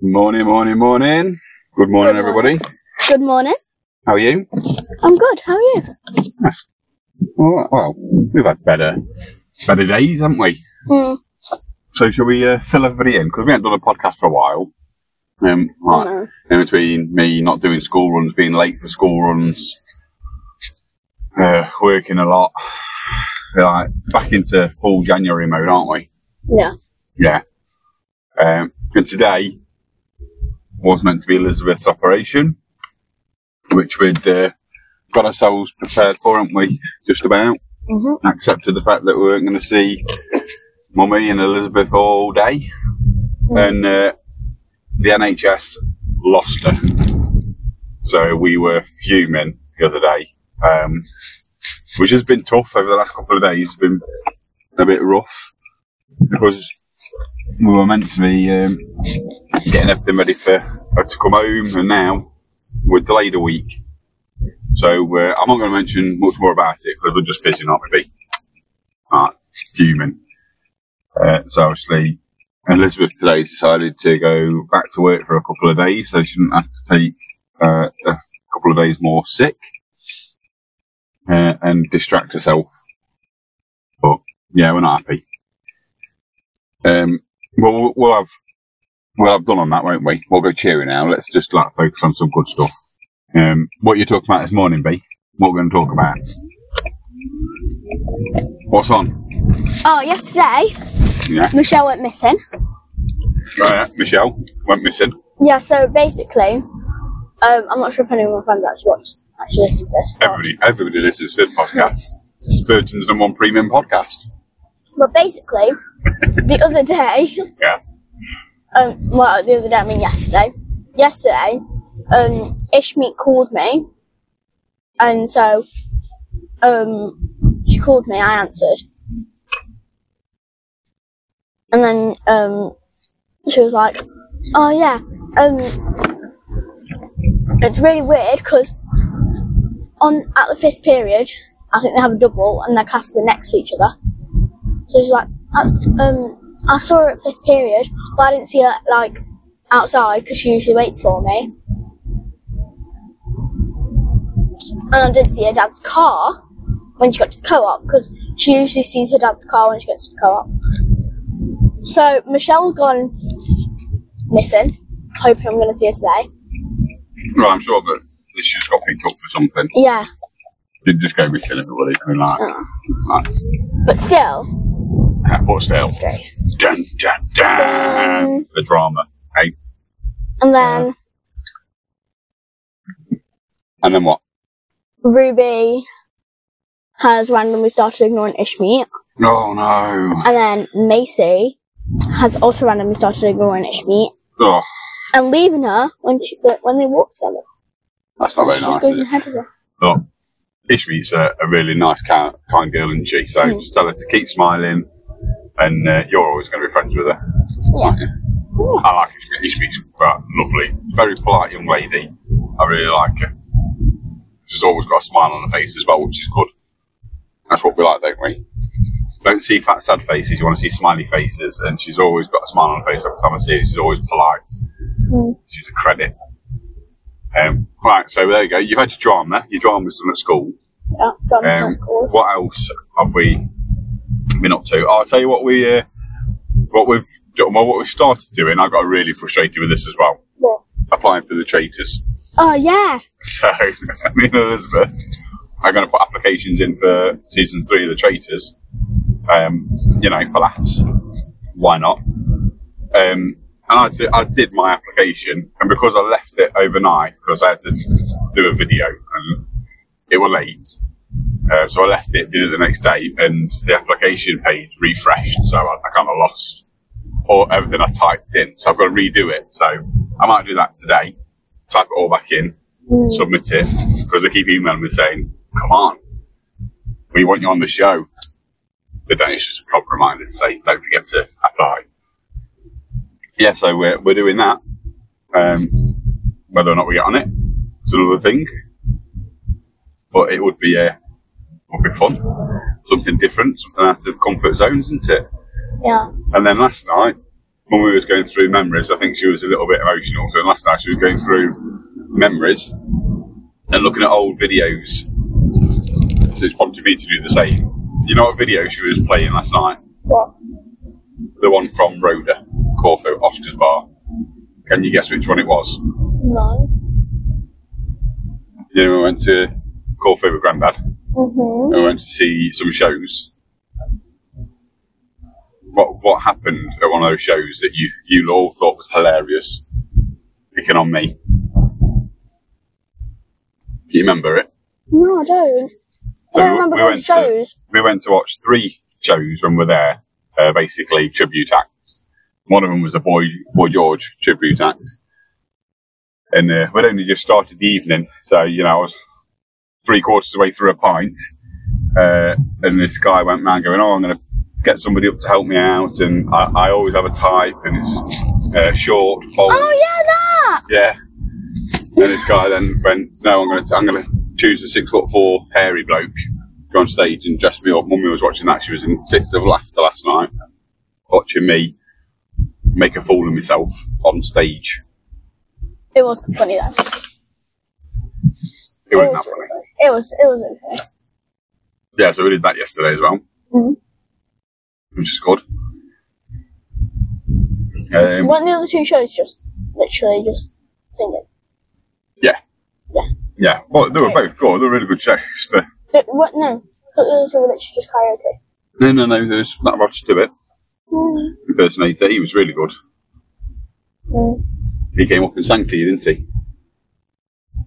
Morning, morning, morning. Good morning, Good everybody. Good morning. How are you? I'm good. How are you? Well, well, we've had better, better days, haven't we? Mm, So, shall we uh, fill everybody in? Because we haven't done a podcast for a while. Um, right, no. in between me not doing school runs, being late for school runs, uh, working a lot. Like back into full January mode, aren't we? Yeah. Yeah. Um, and today was meant to be Elizabeth's operation, which we'd uh, got ourselves prepared for, haven't we? Just about. Mm-hmm. Accepted the fact that we weren't going to see Mummy and Elizabeth all day. And uh, the NHS lost her. So we were fuming the other day, um, which has been tough over the last couple of days. It's been a bit rough because we were meant to be um, getting everything ready for her to come home, and now we're delayed a week. So uh, I'm not going to mention much more about it because we're just fizzing up, maybe. Uh, fuming. Uh, so obviously, Elizabeth today decided to go back to work for a couple of days, so she didn't have to take uh, a couple of days more sick uh, and distract herself. But yeah, we're not happy. Um, well, we'll- have we'll have done on that, won't we? We'll go cheering now. Let's just like focus on some good stuff. Um, what you talking about this morning, B? What we're going to talk about? What's on? Oh, yesterday Yeah, Michelle went missing. right. Michelle went missing. Yeah. So basically, um, I'm not sure if any of my friends actually watch, actually listen to this. Everybody, everybody listens to the podcast. It's Burton's number one premium podcast. But basically, the other day, Yeah. um, well, the other day, I mean yesterday. Yesterday, um, Ishmeet called me, and so, um, she called me. I answered, and then, um, she was like, "Oh yeah, um, it's really weird because on at the fifth period, I think they have a double, and their classes are next to each other." So she's like, I, um, I saw her at fifth period, but I didn't see her like outside because she usually waits for me. And I didn't see her dad's car when she got to the co-op because she usually sees her dad's car when she gets to the co-op. So Michelle's gone missing. Hoping I'm going to see her today. Well, I'm sure that she's got up for something. Yeah, Didn't just go missing everybody. I mean, like, Oh. like, but still, but still. scary. Dun, dun, dun. The drama. Hey. And then uh, And then what? Ruby has randomly started ignoring Ishmeet. Oh no. And then Macy has also randomly started ignoring Ishmeet Oh, and leaving her when she when they walk together. That's not very nice, is it? ahead. Look, Ishmeet's a, a really nice, kind, kind girl, isn't she? So Mm. just tell her to keep smiling, and uh, you're always going to be friends with her. Yeah. aren't you? I like Ishmeet. Ishmeet's uh, lovely, very polite young lady. I really like her. She's always got a smile on her face as well, which is good. That's what we like, don't we? Don't see fat, sad faces. You want to see smiley faces, and she's always got a smile on her face every time I see her. She's always polite. Mm. She's a credit. Um, right, so there you go. You've had your drama. Your drama's done at school. Yeah, so I'm Um, so cool. what else have we been up to? Oh, I'll tell you what we uh, what we've done, well, what we've started doing. I got really frustrated with this as well. What? Applying for the traitors. Oh yeah, So me and Elizabeth are going to put applications in for season three of the traitors. Um, you know, for laughs. Why not? Um, and I did, I did my application, and because I left it overnight, because I had to do a video and it was late, uh, so I left it, did it the next day, and the application page refreshed, so I, I kind of lost all everything I typed in. So I've got to redo it. So I might do that today, type it all back in, Mm. submit it, because they keep emailing me saying, "Come on, we want you on the show." But then it's just a proper reminder to say, "Don't forget to apply." Yeah, so we're we're doing that. Um, whether or not we get on it, it's another thing. but it would be uh, would be fun, something different, something out of comfort zones, isn't it? Yeah. And then last night, when we was going through memories, I think she was a little bit emotional. So last night she was going through memories and looking at old videos. So it's prompted me to do the same. You know what video she was playing last night? What? The one from Roda, Corfu, Oscar's Bar. Can you guess which one it was? No. You know, we went to Corfu with Grandad Mhm. and we went to see some shows. What what happened at one of those shows that you you all thought was hilarious? Picking on me. Do you remember it? No, I don't. So I we- don't remember we those went to- shows. we went to watch three shows when we were there, uh, basically tribute acts. One of them was a Boy Boy George tribute act, and uh, we'd only just started the evening, so you know I was three quarters of the way through a pint, uh, and this guy went round going, "Oh, I'm going to get somebody up to help me out," and I, I always have a type, and it's uh, short, bold, Oh yeah, that. yeah. And this guy then went, "No, I'm going to I'm going to choose a six foot four hairy bloke." Go on stage and dress me up. Mummy was watching that. She was in fits of laughter last night, watching me make a fool of myself on stage. It was funny though. It wasn't that funny. It was. It was okay. Yeah, so we did that yesterday as well, Mhm. which is good. Um, Weren't the other two shows just literally just singing? yeah, Yeah. yeah. Well, they were both good. They were really good shows. For Th- what? No, I thought the other two were literally just karaoke. no, no, no. There's not much to it. Mm. Impersonator, he was really good. Mm. He came up and sang to you, didn't he?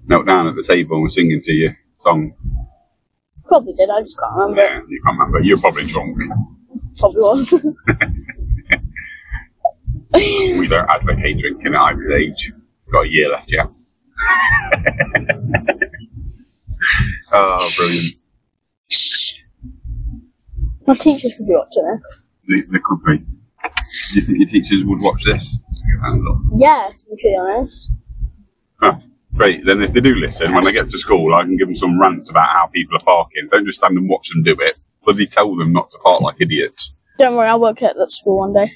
Knelt down at the table and was singing to you song. Probably did. I just can't remember. Yeah, you can't remember. You're probably drunk. Probably was. We don't advocate drinking at either age. We've got a year left yet. oh, brilliant. My teachers could be watching this. They, they could be. Do you think your teachers would watch this? Yeah, to be honest. Huh. Great. Then if they do listen, when I get to school, I can give them some rants about how people are parking. Don't just stand and watch them do it. Bloody tell them not to park like idiots. Don't worry, I'll work at that school one day.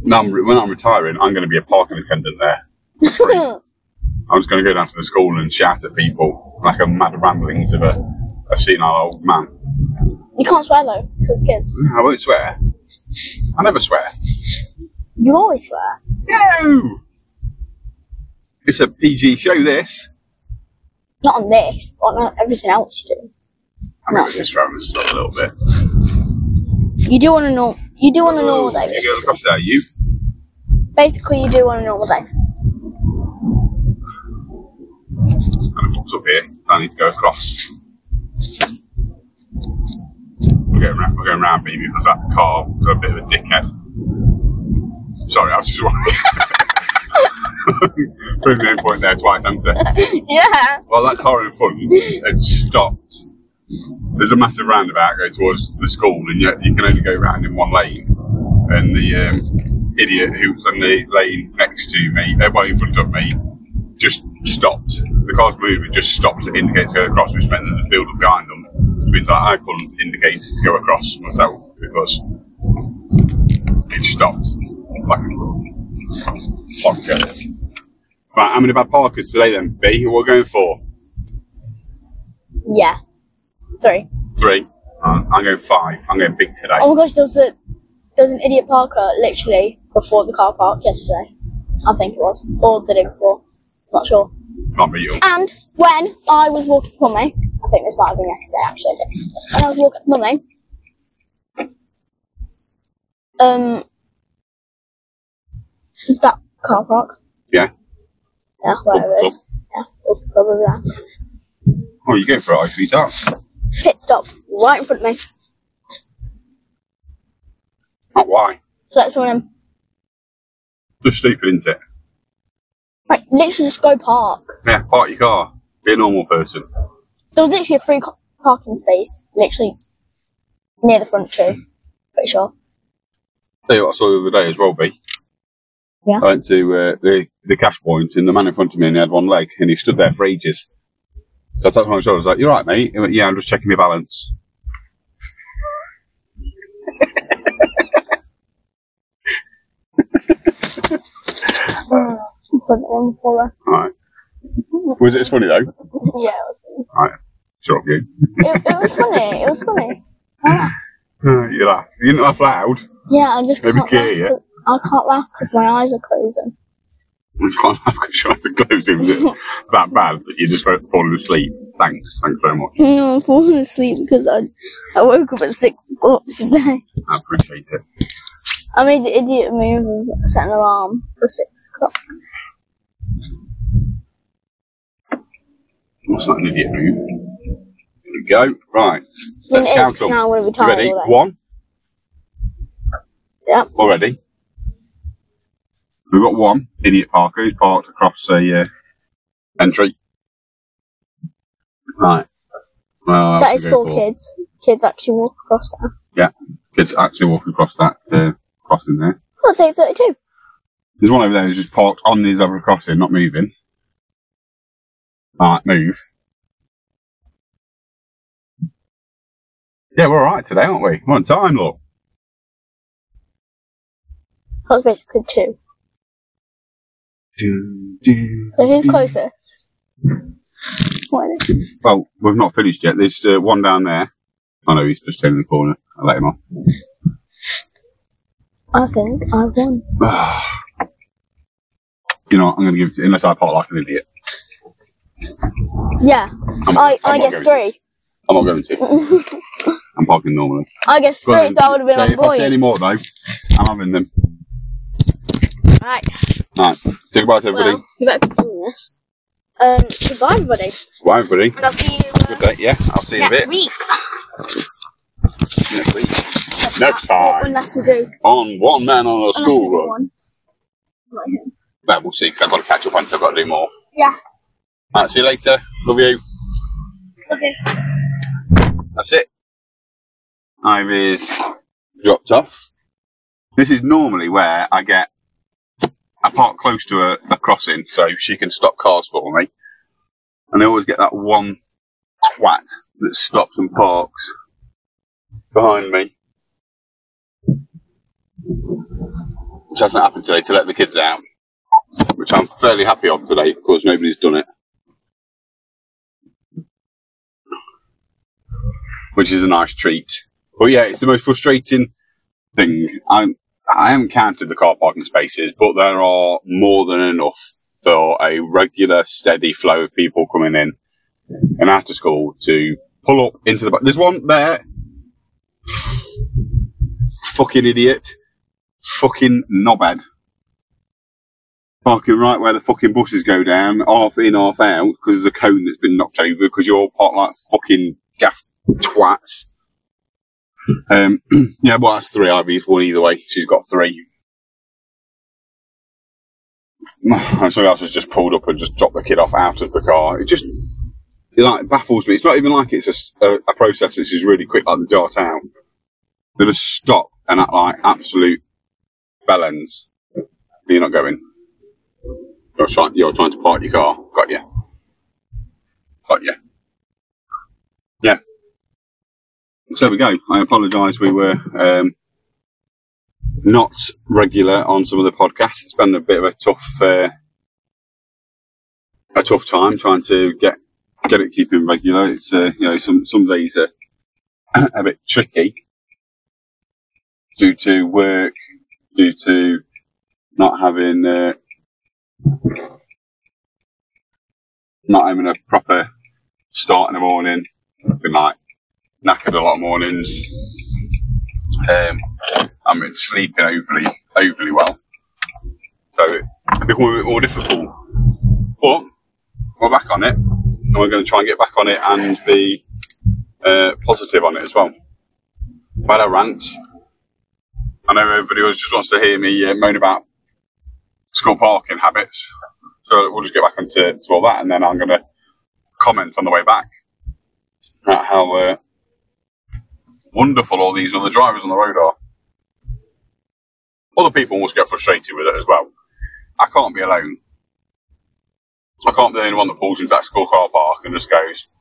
Now, I'm, re- when I'm retiring, I'm going to be a parking attendant there. for free. I'm just going to go down to the school and shout at people like a mad ramblings of a, a senile old man. you can't swear though, because it's kids. I won't swear. I never swear. You always swear. No! It's a PG show, this. Not on this, but on everything else you do. I'm going to swear on this stuff a little bit. You do want a normal. You do on a normal day. You go across there, you. Basically, you do on a normal day. Kind of fucked up here. I need to go across. We're going round, we're going round me because that car was a bit of a dickhead. Sorry, I was just wondering. The point there twice, haven't I? Yeah. Well, that car in front had stopped. There's a massive roundabout going towards the school, and yet you can only go round in one lane. And the um, idiot who was on the lane next to me, uh, well, in front of me, just stopped. The car's moving, just stopped to indicate to go across, which meant that there's build up behind them. Means that I couldn't indicate to go across myself because it stopped like a plonker. Right, how many bad parkers today then, B? What are we're going for? Yeah. Three. Three. Uh, I'm going five. I'm going big today. Oh my gosh, there was a there was an idiot parker literally before the car park yesterday. I think it was, or the day before. Not sure. Can't beat you. And when I was walking to mummy, I think this might have been yesterday actually. When I was walking mummy, um, that car park, Yeah. yeah, where it is, yeah, it's probably that. Oh, you're going for it, I should dark. Pit stop right in front of me. Not why. So let someone in. Just stupid, isn't it? Right, literally just go park. Yeah, park your car. Be a normal person. There was literally a free parking space, literally near the front too. Pretty sure. Tell you what I saw the other day as well, B. Yeah. I went to uh, the, the cash point and the man in front of me and he had one leg and he stood there for ages. And I was like, oh, what are you doing? And he went, oh, I'm just waiting for the car to park. So I tapped him on the shoulder. I was like, "You're right, mate?" He went, "Yeah, I'm just checking my balance." Put it on for. All right. Was it as funny though? Yeah, it was, Sure, of you. it, it was funny. It was funny. Uh, you laugh. You didn't laugh loud. Yeah, I just Maybe can't laugh. yeah? I can't laugh because my eyes are closing. You can't laugh because your eyes are closing. Was it that bad that you just falling asleep? Thanks. Thanks very much. No, I'm falling asleep because I I woke up at six o'clock today. I appreciate it. I made the idiot move of setting an alarm for six o'clock. What's not an idiot move? We go. Right. Let's It count them. now we're ready? already. One. Yep. Already. We've got one idiot parker who's parked across a uh, entry. Right. Well, That is for kids. Kids actually walk across that. Yeah, Kids actually walking across that uh, crossing there. I'll take 32. There's one over there who's just parked on the zebra crossing, not moving. Alright, move. Yeah, we're alright today, aren't we? We're on time, look. That was basically two. Do, do, So who's do. closest? What is? Well, we've not finished yet. There's uh, one down there. I know he's just turning the corner. I'll let him off. I think I won. you know what? I'm going to give it to unless I park like an idiot. Yeah, I'm, I, I'm I guess going to. three. I'm not going to. I'm parking normally. I guess three, so I would have been so on If I see any more, though, I'm having them. Right. Right. Say goodbye to everybody. Well, you better be this. Um, goodbye, everybody. Bye, everybody. And I'll see you Good uh, day. Yeah, I'll see you in a next bit. week. Next week. Next time. Unless we do. On One Man on a unless School do Run. one. Right. Well, we'll see, because I've got to catch up on it, I've got to do more. Yeah. Alright, see you later. Love you. Okay. That's it. Ivy's dropped off. This is normally where I get I park close to a, a crossing so she can stop cars for me. And I always get that one twat that stops and parks behind me. Which hasn't happened today to let the kids out. Which I'm fairly happy of today because nobody's done it. which is a nice treat. But yeah, it's the most frustrating thing. I'm, I haven't counted the car parking spaces, but there are more than enough for a regular, steady flow of people coming in and after school to pull up into the back. There's one there. Fucking idiot. Fucking knobhead. Parking right where the fucking buses go down, half in, half out, because there's a cone that's been knocked over, because you're all parked like fucking daft twats. Um, yeah, well, that's three. Ivy's, one either way. She's got three. Somebody else has just pulled up and just dropped the kid off out of the car. It just it like baffles me. It's not even like it's a process that's just really quick, like the dart out. They just stop and act like absolute bellends. You're not going. You're trying. You're trying to park your car. Got you. Got you. So we go. I apologise. We were um, not regular on some of the podcasts. It's been a bit of a tough, uh, a tough time trying to get get it keeping regular. It's uh, you know some some days are a bit tricky due to work, due to not having uh, not having a proper start in the morning. Been like knackered a lot of mornings. Um, I'm sleeping overly, overly well. So it become a bit more difficult. But we're back on it, and we're going to try and get back on it and be uh, positive on it as well. But I rant. I know everybody just wants to hear me uh, moan about school parking habits. So we'll just get back into to all that, and then I'm going to comment on the way back at how uh, wonderful all these other drivers on the road are. Other people must get frustrated with it as well. I can't be alone. I can't be the only one that pulls into that school car park and just goes,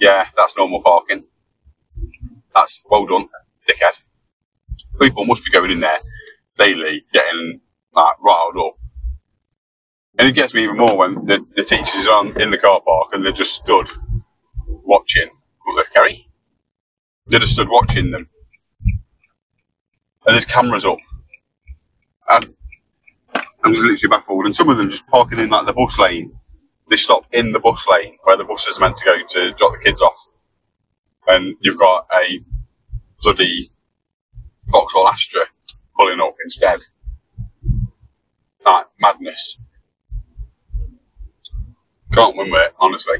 yeah, that's normal parking. That's well done, dickhead. People must be going in there daily, getting like, riled up. And it gets me even more when the, the teachers are in the car park and they're just stood watching. Look, Kerry. They just stood watching them. And there's cameras up. And I'm just literally baffled. And some of them just parking in like the bus lane. They stop in the bus lane where the bus is meant to go to drop the kids off. And you've got a bloody Vauxhall Astra pulling up instead. Like madness. Can't win with it, honestly.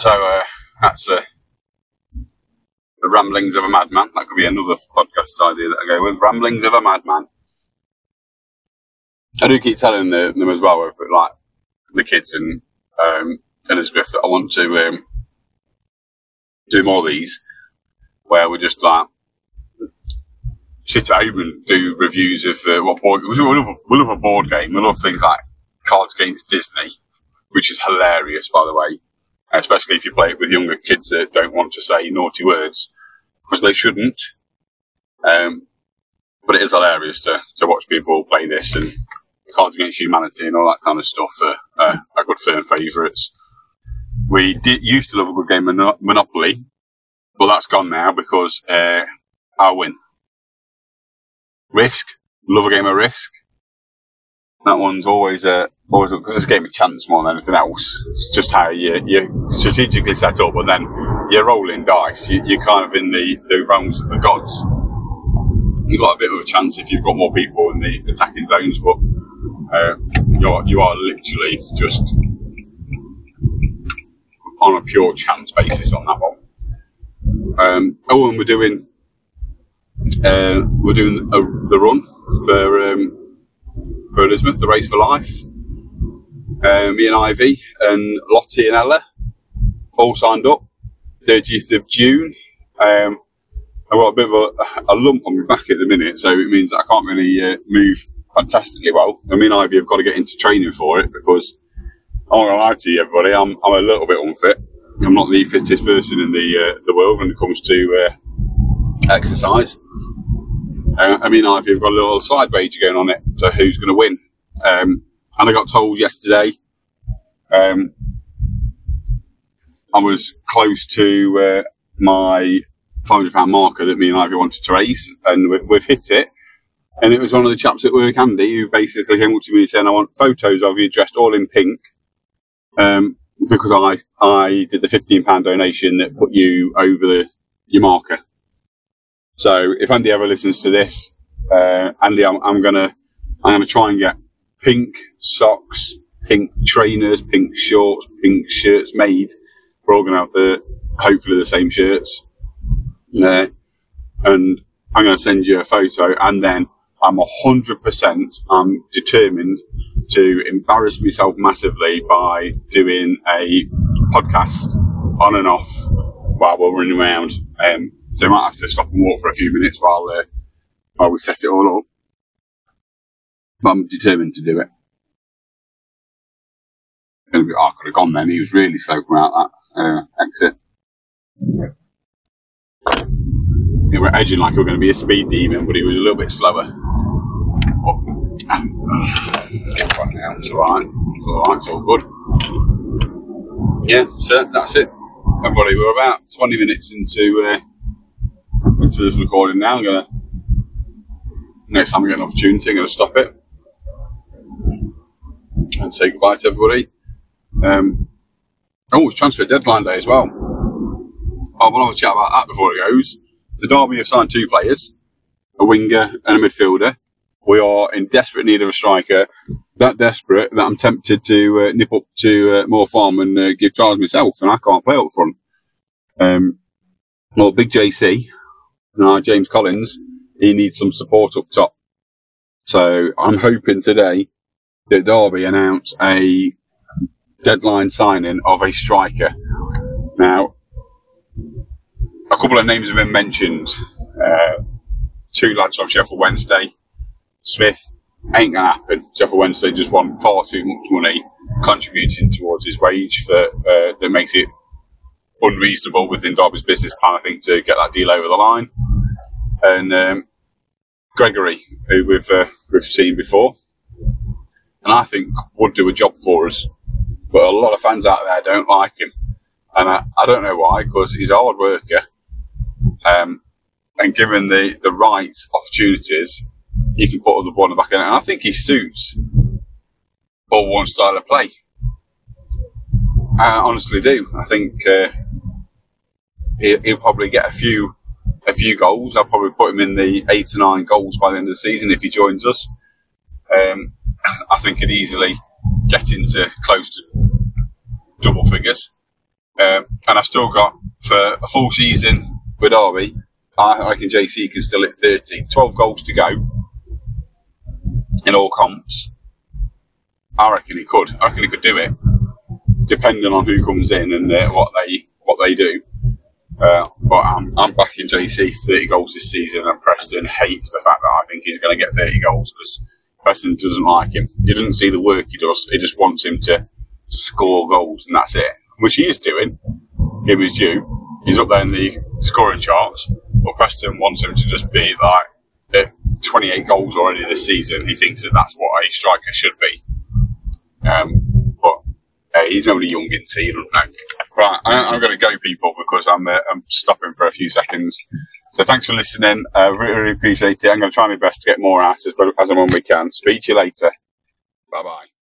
So uh, that's uh, the ramblings of a madman. That could be another podcast idea that I go with. Ramblings of a madman. I do keep telling the, them as well, but like the kids and um, Elizabeth, that I want to um, do more of these, where we just like sit at home and do reviews of uh, what board. We love, we love a board game. We love things like Cards Against Disney, which is hilarious, by the way especially if you play it with younger kids that don't want to say naughty words, because they shouldn't. Um, but it is hilarious to, to watch people play this and Cards Against Humanity and all that kind of stuff are, uh, are good firm favourites. We did, used to love a good game of Monopoly, but that's gone now because uh, I win. Risk, love a game of Risk. That one's always a uh, always because this game of chance more than anything else. It's just how you you strategically set up, and then you're rolling dice. You, you're kind of in the, the realms of the gods. You've got a bit of a chance if you've got more people in the attacking zones, but uh, you're you are literally just on a pure chance basis on that one. Um, oh, and we're doing uh, we're doing a, the run for um, for Elizabeth, the race for life. Me and Ivy and Lottie and Ella all signed up. 30th of June. Um, I've got a bit of a, a, lump on my back at the minute, so it means I can't really uh, move fantastically well. I mean, Ivy have got to get into training for it because I'm not gonna lie to you, everybody. I'm, I'm a little bit unfit. I'm not the fittest person in the uh, the world when it comes to uh, exercise. Uh, I mean, have got a little side wager going on it, so who's going to win? Um, and I got told yesterday um, I was close to uh, my £500 marker that me and Ivy wanted to raise, and we, have hit it. And it was one of the chaps at work, Andy, who basically came up to me saying, I want photos of you dressed all in pink. Um, because I, I did the £15 donation that put you over the, your marker. So if Andy ever listens to this, uh, Andy, I'm, I'm gonna, I'm gonna try and get pink socks, pink trainers, pink shorts, pink shirts made. We're all to have the, hopefully the same shirts. Uh, and I'm to send you a photo and then I'm 100%, I'm determined to embarrass myself massively by doing a podcast on and off while we're running around. Um, so might have to stop and walk for a few minutes while, uh, while we set it all up. But I'm determined to do it. I could have gone then. He was really slow about that uh, exit. We were edging like we were going to be a speed demon, but he was a little bit slower. Um, it's alright. It's alright, it's all good. Yeah, so that's it. Everybody, we're about 20 minutes into uh, into this recording now. I'm gonna next time I get an opportunity, I'm gonna stop it and say goodbye to everybody. Um, oh, it's transfer deadline day as well. Oh, we'll have a chat about that before it goes. The Derby have signed two players, a winger and a midfielder. We are in desperate need of a striker. That desperate that I'm tempted to uh, nip up to uh, Moor Farm and uh, give Charles myself, and I can't play up front. Um, well, Big JC, uh, James Collins, he needs some support up top. So I'm hoping today that Derby announce a deadline signing of a striker. Now, a couple of names have been mentioned. Uh, two lads from Sheffield Wednesday, Smith ain't to happen. Sheffield Wednesday just want far too much money contributing towards his wage for, uh, that makes it unreasonable within Derby's business plan, I think, to get that deal over the line. And um, Gregory, who we've, uh, we've seen before, and I think would do a job for us. But a lot of fans out there don't like him. And I, I don't know why, because he's a hard worker. Um, and given the, the right opportunities, he can put the ball in the back end. And I think he suits all one style of play. I honestly do. I think uh, he'll, he'll probably get a few few goals. I'll probably put him in the eight to nine goals by the end of the season if he joins us. Um, I think he'd easily get into close to double figures. Um, and I've still got for a full season with Derby, I, think JC can still hit 30. 12 goals to go in all comps. I reckon he could. I reckon he could do it, depending on who comes in and uh, what they what they do. Uh, I'm, backing JC for 30 goals this season, and Preston hates the fact that I think he's going to get 30 goals because Preston doesn't like him. He doesn't see the work he does. He just wants him to score goals, and that's it. Which he is doing. Him is due. He's up there in the scoring charts. But Preston wants him to just be like at 28 goals already this season. He thinks that that's what a striker should be. Um, uh, he's only young in tea, Right, I, am going to go, people, because I'm uh, I'm stopping for a few seconds. So thanks for listening. Uh, really, really appreciate it. I'm going to try my best to get more out as, as and when we can. Speak to you later. Bye bye.